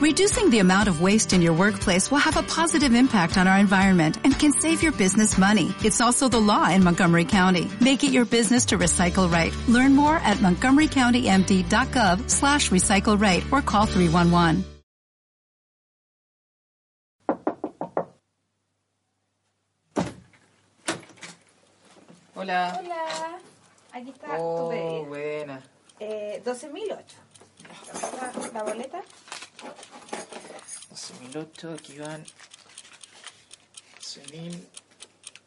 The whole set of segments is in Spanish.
Reducing the amount of waste in your workplace will have a positive impact on our environment and can save your business money. It's also the law in Montgomery County. Make it your business to recycle right. Learn more at montgomerycountymd.gov slash recycle right or call 311. Hola. Hola, aquí está tu Oh, pedido. buena. Eh, 12.008. La, la boleta. 12.008, aquí van 12.000,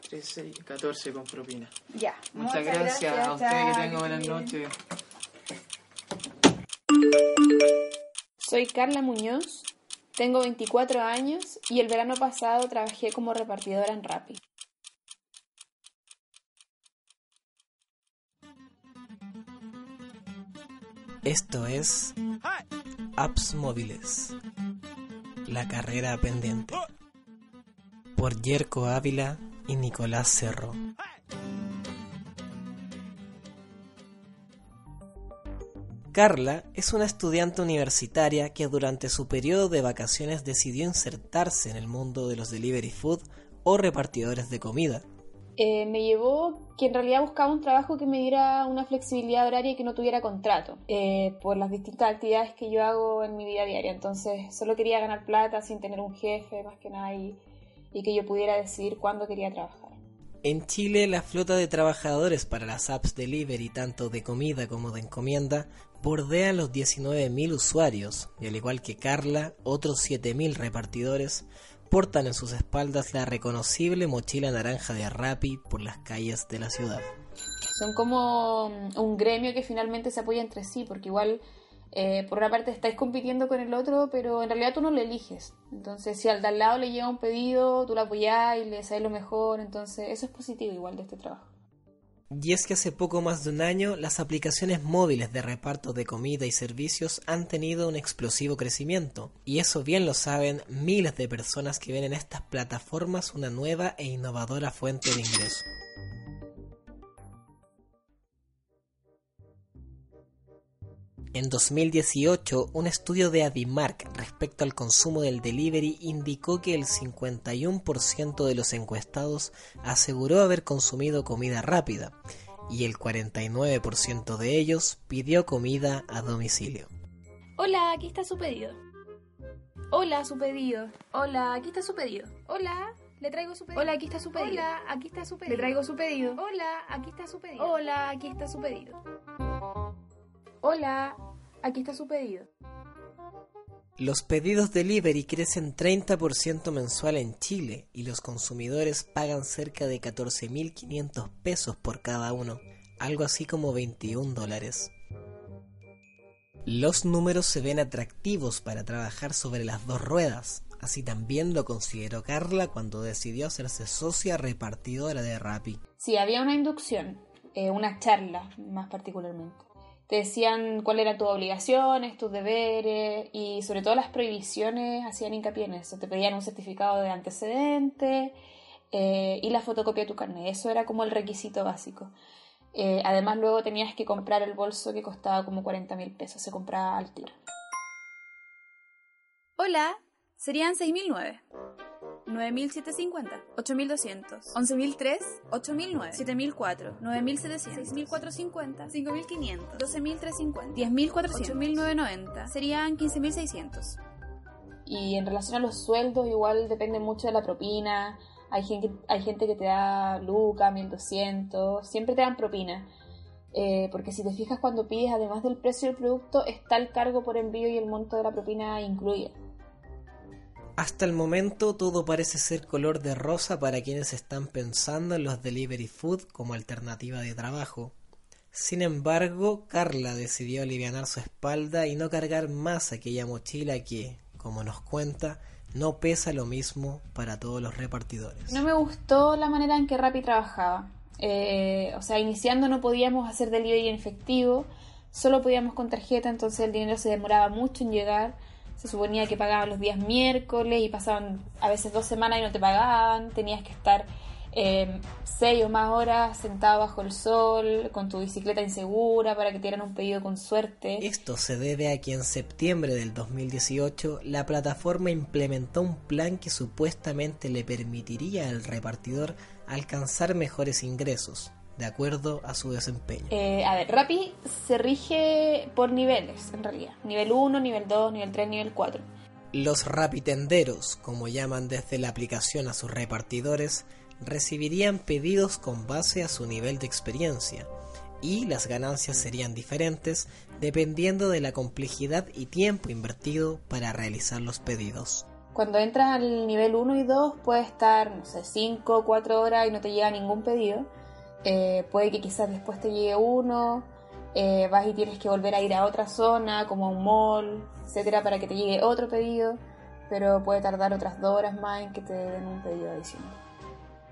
13 y 14 con propina. Ya. Muchas, gracias. A ustedes que tengan buenas noches. Soy Carla Muñoz, tengo 24 años y el verano pasado trabajé como repartidora en Rappi. Esto es Apps Móviles. La carrera pendiente. Por Yerko Ávila y Nicolás Cerro. Carla es una estudiante universitaria que durante su periodo de vacaciones decidió insertarse en el mundo de los delivery food o repartidores de comida. Eh, me llevó que en realidad buscaba un trabajo que me diera una flexibilidad horaria y que no tuviera contrato, eh, por las distintas actividades que yo hago en mi vida diaria. Entonces, solo quería ganar plata sin tener un jefe, más que nada, y, y que yo pudiera decidir cuándo quería trabajar. En Chile, la flota de trabajadores para las apps delivery, tanto de comida como de encomienda, bordea los 19.000 usuarios, y al igual que Carla, otros 7.000 repartidores portan en sus espaldas la reconocible mochila naranja de Rappi por las calles de la ciudad. Son como mm, un gremio que finalmente se apoya entre sí, porque igual, eh, por una parte, estáis compitiendo con el otro, pero en realidad tú no lo eliges. Entonces, si al de al lado le llega un pedido, tú lo apoyás y le sabes lo mejor. Entonces, eso es positivo igual de este trabajo. Y es que hace poco más de un año las aplicaciones móviles de reparto de comida y servicios han tenido un explosivo crecimiento, y eso bien lo saben miles de personas que ven en estas plataformas una nueva e innovadora fuente de ingreso. En 2018, un estudio de Adimark respecto al consumo del delivery indicó que el 51% de los encuestados aseguró haber consumido comida rápida y el 49% de ellos pidió comida a domicilio. Hola, aquí está su pedido. Hola, su pedido. Hola, aquí está su pedido. Hola, le traigo su pedido. Hola, aquí está su pedido. Hola, aquí está su pedido. Le traigo su pedido. Hola, aquí está su pedido. Hola, aquí está su pedido. Hola, aquí está su pedido. Los pedidos delivery crecen 30% mensual en Chile y los consumidores pagan cerca de 14.500 pesos por cada uno, algo así como 21 dólares. Los números se ven atractivos para trabajar sobre las dos ruedas, así también lo consideró Carla cuando decidió hacerse socia repartidora de Rappi. Sí, había una inducción, eh, una charla más particularmente. Decían cuáles eran tus obligaciones, tus deberes y sobre todo las prohibiciones hacían hincapié en eso. Te pedían un certificado de antecedente eh, y la fotocopia de tu carnet. Eso era como el requisito básico. Eh, además luego tenías que comprar el bolso que costaba como 40 mil pesos. Se compraba al tiro. Hola, serían 6.009. 9.750, 8.200, 11.003, 8.009, 7.004, 9.700, 6.450, 5.500, 12.350, 10.400, 8.990, serían 15.600. Y en relación a los sueldos, igual depende mucho de la propina. Hay gente, hay gente que te da Luca, 1200, siempre te dan propina. Eh, porque si te fijas cuando pides, además del precio del producto, está el cargo por envío y el monto de la propina incluido. Hasta el momento todo parece ser color de rosa para quienes están pensando en los delivery food como alternativa de trabajo. Sin embargo, Carla decidió aliviar su espalda y no cargar más aquella mochila que, como nos cuenta, no pesa lo mismo para todos los repartidores. No me gustó la manera en que Rappi trabajaba. Eh, o sea, iniciando no podíamos hacer delivery en efectivo, solo podíamos con tarjeta, entonces el dinero se demoraba mucho en llegar. Se suponía que pagaban los días miércoles y pasaban a veces dos semanas y no te pagaban. Tenías que estar eh, seis o más horas sentado bajo el sol, con tu bicicleta insegura para que te dieran un pedido con suerte. Esto se debe a que en septiembre del 2018 la plataforma implementó un plan que supuestamente le permitiría al repartidor alcanzar mejores ingresos de acuerdo a su desempeño. Eh, a ver, Rappi se rige por niveles, en realidad. Nivel 1, nivel 2, nivel 3, nivel 4. Los rapitenderos, como llaman desde la aplicación a sus repartidores, recibirían pedidos con base a su nivel de experiencia y las ganancias serían diferentes dependiendo de la complejidad y tiempo invertido para realizar los pedidos. Cuando entras al nivel 1 y 2 puedes estar, no sé, 5 o 4 horas y no te llega ningún pedido. Eh, puede que quizás después te llegue uno, eh, vas y tienes que volver a ir a otra zona, como a un mall, etcétera, para que te llegue otro pedido, pero puede tardar otras dos horas más en que te den un pedido adicional.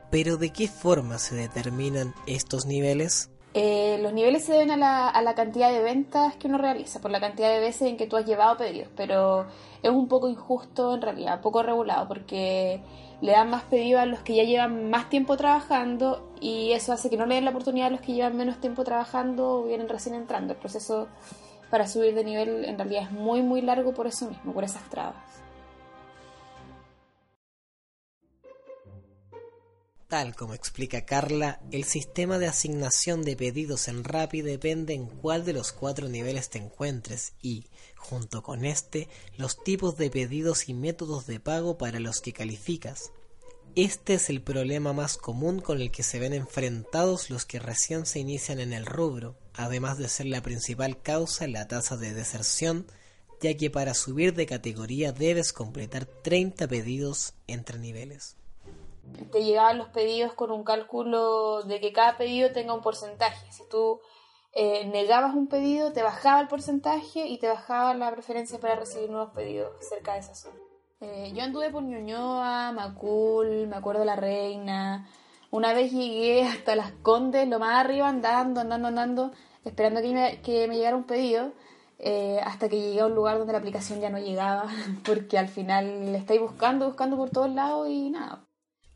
Pero ¿de qué forma se determinan estos niveles? Eh, los niveles se deben a la, a la, cantidad de ventas que uno realiza, por la cantidad de veces en que tú has llevado pedidos, pero es un poco injusto en realidad, poco regulado, porque le dan más pedidos a los que ya llevan más tiempo trabajando y eso hace que no le den la oportunidad a los que llevan menos tiempo trabajando o vienen recién entrando. El proceso para subir de nivel en realidad es muy muy largo por eso mismo, por esas trabas. Tal como explica Carla, el sistema de asignación de pedidos en Rappi depende en cuál de los cuatro niveles te encuentres y, junto con este, los tipos de pedidos y métodos de pago para los que calificas. Este es el problema más común con el que se ven enfrentados los que recién se inician en el rubro, además de ser la principal causa la tasa de deserción, ya que para subir de categoría debes completar 30 pedidos entre niveles te llegaban los pedidos con un cálculo de que cada pedido tenga un porcentaje. Si tú eh, negabas un pedido, te bajaba el porcentaje y te bajaba la preferencia para recibir nuevos pedidos cerca de esa zona. Eh, yo anduve por Ñuñoa, Macul, me acuerdo La Reina. Una vez llegué hasta Las Condes, lo más arriba, andando, andando, andando, esperando que me, que me llegara un pedido. Eh, hasta que llegué a un lugar donde la aplicación ya no llegaba, porque al final le estáis buscando, buscando por todos lados y nada.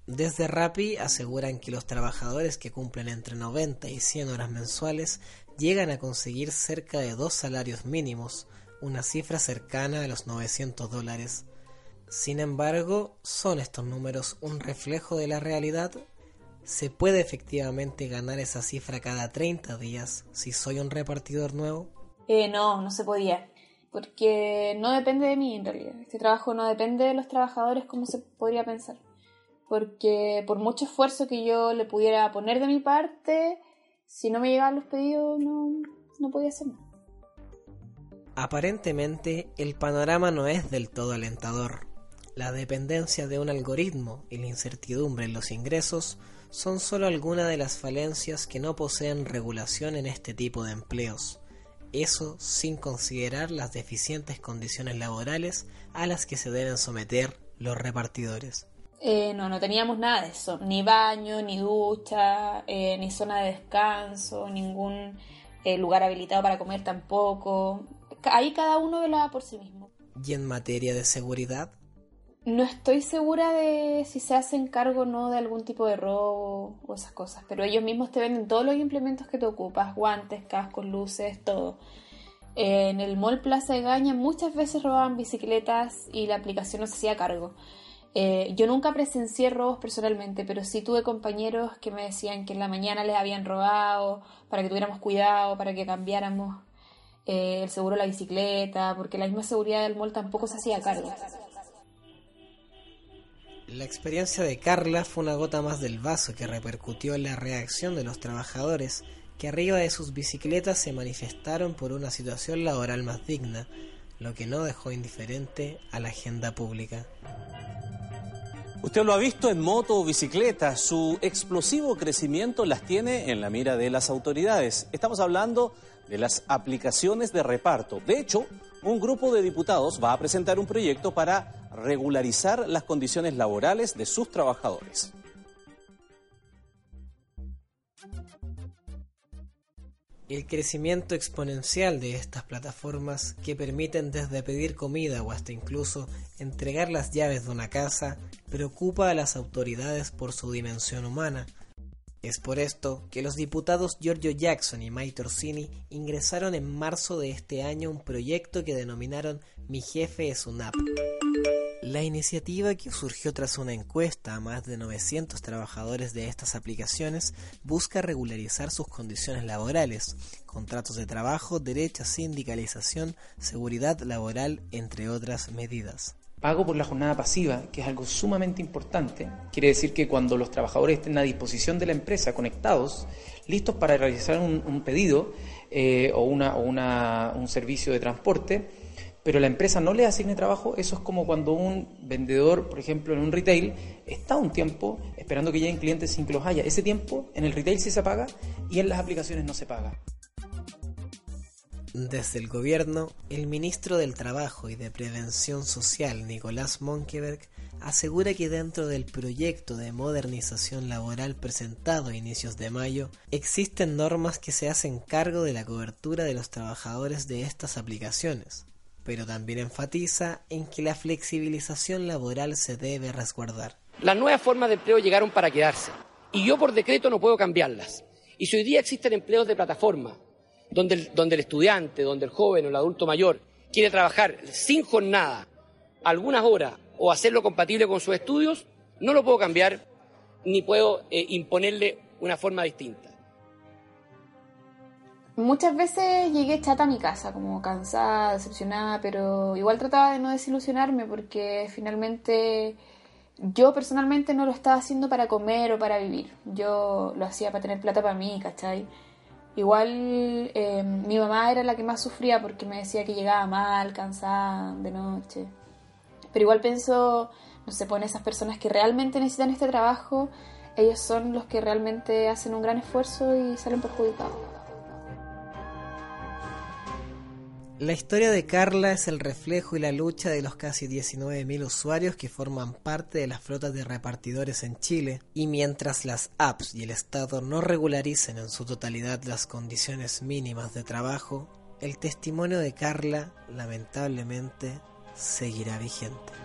Desde Rappi aseguran que los trabajadores que cumplen entre 90 y 100 horas mensuales llegan a conseguir cerca de dos salarios mínimos, una cifra cercana a los 900 dólares. Sin embargo, ¿son estos números un reflejo de la realidad? ¿Se puede efectivamente ganar esa cifra cada 30 días si soy un repartidor nuevo? Eh, no, no se podía, porque no depende de mí en realidad. Este trabajo no depende de los trabajadores como se podría pensar porque por mucho esfuerzo que yo le pudiera poner de mi parte, si no me llegaban los pedidos no, no podía hacer nada. Aparentemente el panorama no es del todo alentador. La dependencia de un algoritmo y la incertidumbre en los ingresos son solo algunas de las falencias que no poseen regulación en este tipo de empleos. Eso sin considerar las deficientes condiciones laborales a las que se deben someter los repartidores. Eh, no, no teníamos nada de eso, ni baño, ni ducha, eh, ni zona de descanso, ningún eh, lugar habilitado para comer tampoco. Ahí cada uno velaba por sí mismo. ¿Y en materia de seguridad? No estoy segura de si se hacen cargo o no de algún tipo de robo o esas cosas, pero ellos mismos te venden todos los implementos que te ocupas, guantes, cascos, luces, todo. En el Mall Plaza de Gaña muchas veces robaban bicicletas y la aplicación no se hacía cargo. Eh, yo nunca presencié robos personalmente, pero sí tuve compañeros que me decían que en la mañana les habían robado para que tuviéramos cuidado, para que cambiáramos eh, el seguro de la bicicleta, porque la misma seguridad del mall tampoco se hacía cargo. La experiencia de Carla fue una gota más del vaso que repercutió en la reacción de los trabajadores que arriba de sus bicicletas se manifestaron por una situación laboral más digna, lo que no dejó indiferente a la agenda pública. Usted lo ha visto en moto o bicicleta, su explosivo crecimiento las tiene en la mira de las autoridades. Estamos hablando de las aplicaciones de reparto. De hecho, un grupo de diputados va a presentar un proyecto para regularizar las condiciones laborales de sus trabajadores. El crecimiento exponencial de estas plataformas que permiten desde pedir comida o hasta incluso entregar las llaves de una casa preocupa a las autoridades por su dimensión humana. Es por esto que los diputados Giorgio Jackson y Mike Orsini ingresaron en marzo de este año un proyecto que denominaron Mi jefe es un app. La iniciativa, que surgió tras una encuesta a más de 900 trabajadores de estas aplicaciones, busca regularizar sus condiciones laborales, contratos de trabajo, derecha, sindicalización, seguridad laboral, entre otras medidas. Pago por la jornada pasiva, que es algo sumamente importante, quiere decir que cuando los trabajadores estén a disposición de la empresa, conectados, listos para realizar un, pedido eh, o, o una, un servicio de transporte, pero la empresa no le asigne trabajo, eso es como cuando un vendedor, por ejemplo, en un retail, está un tiempo esperando que lleguen clientes sin que los haya. Ese tiempo en el retail sí se paga y en las aplicaciones no se paga. Desde el gobierno, el ministro del Trabajo y de Prevención Social, Nicolás Monkeberg, asegura que dentro del proyecto de modernización laboral presentado a inicios de mayo, existen normas que se hacen cargo de la cobertura de los trabajadores de estas aplicaciones pero también enfatiza en que la flexibilización laboral se debe resguardar. Las nuevas formas de empleo llegaron para quedarse y yo por decreto no puedo cambiarlas. Y si hoy día existen empleos de plataforma, donde el, estudiante, donde el joven o el adulto mayor quiere trabajar sin jornada, algunas horas, o hacerlo compatible con sus estudios, no lo puedo cambiar ni puedo eh, imponerle una forma distinta. Muchas veces llegué chata a mi casa, como cansada, decepcionada, pero igual trataba de no desilusionarme porque finalmente yo personalmente no lo estaba haciendo para comer o para vivir. Yo lo hacía para tener plata para mí, ¿cachai? Igual eh, mi mamá era la que más sufría porque me decía que llegaba mal, cansada, de noche. Pero igual pienso, no sé, pone esas personas que realmente necesitan este trabajo, ellos son los que realmente hacen un gran esfuerzo y salen perjudicados. La historia de Carla es el reflejo y la lucha de los casi 19.000 usuarios que forman parte de las flotas de repartidores en Chile, y mientras las apps y el Estado no regularicen en su totalidad las condiciones mínimas de trabajo, el testimonio de Carla lamentablemente seguirá vigente.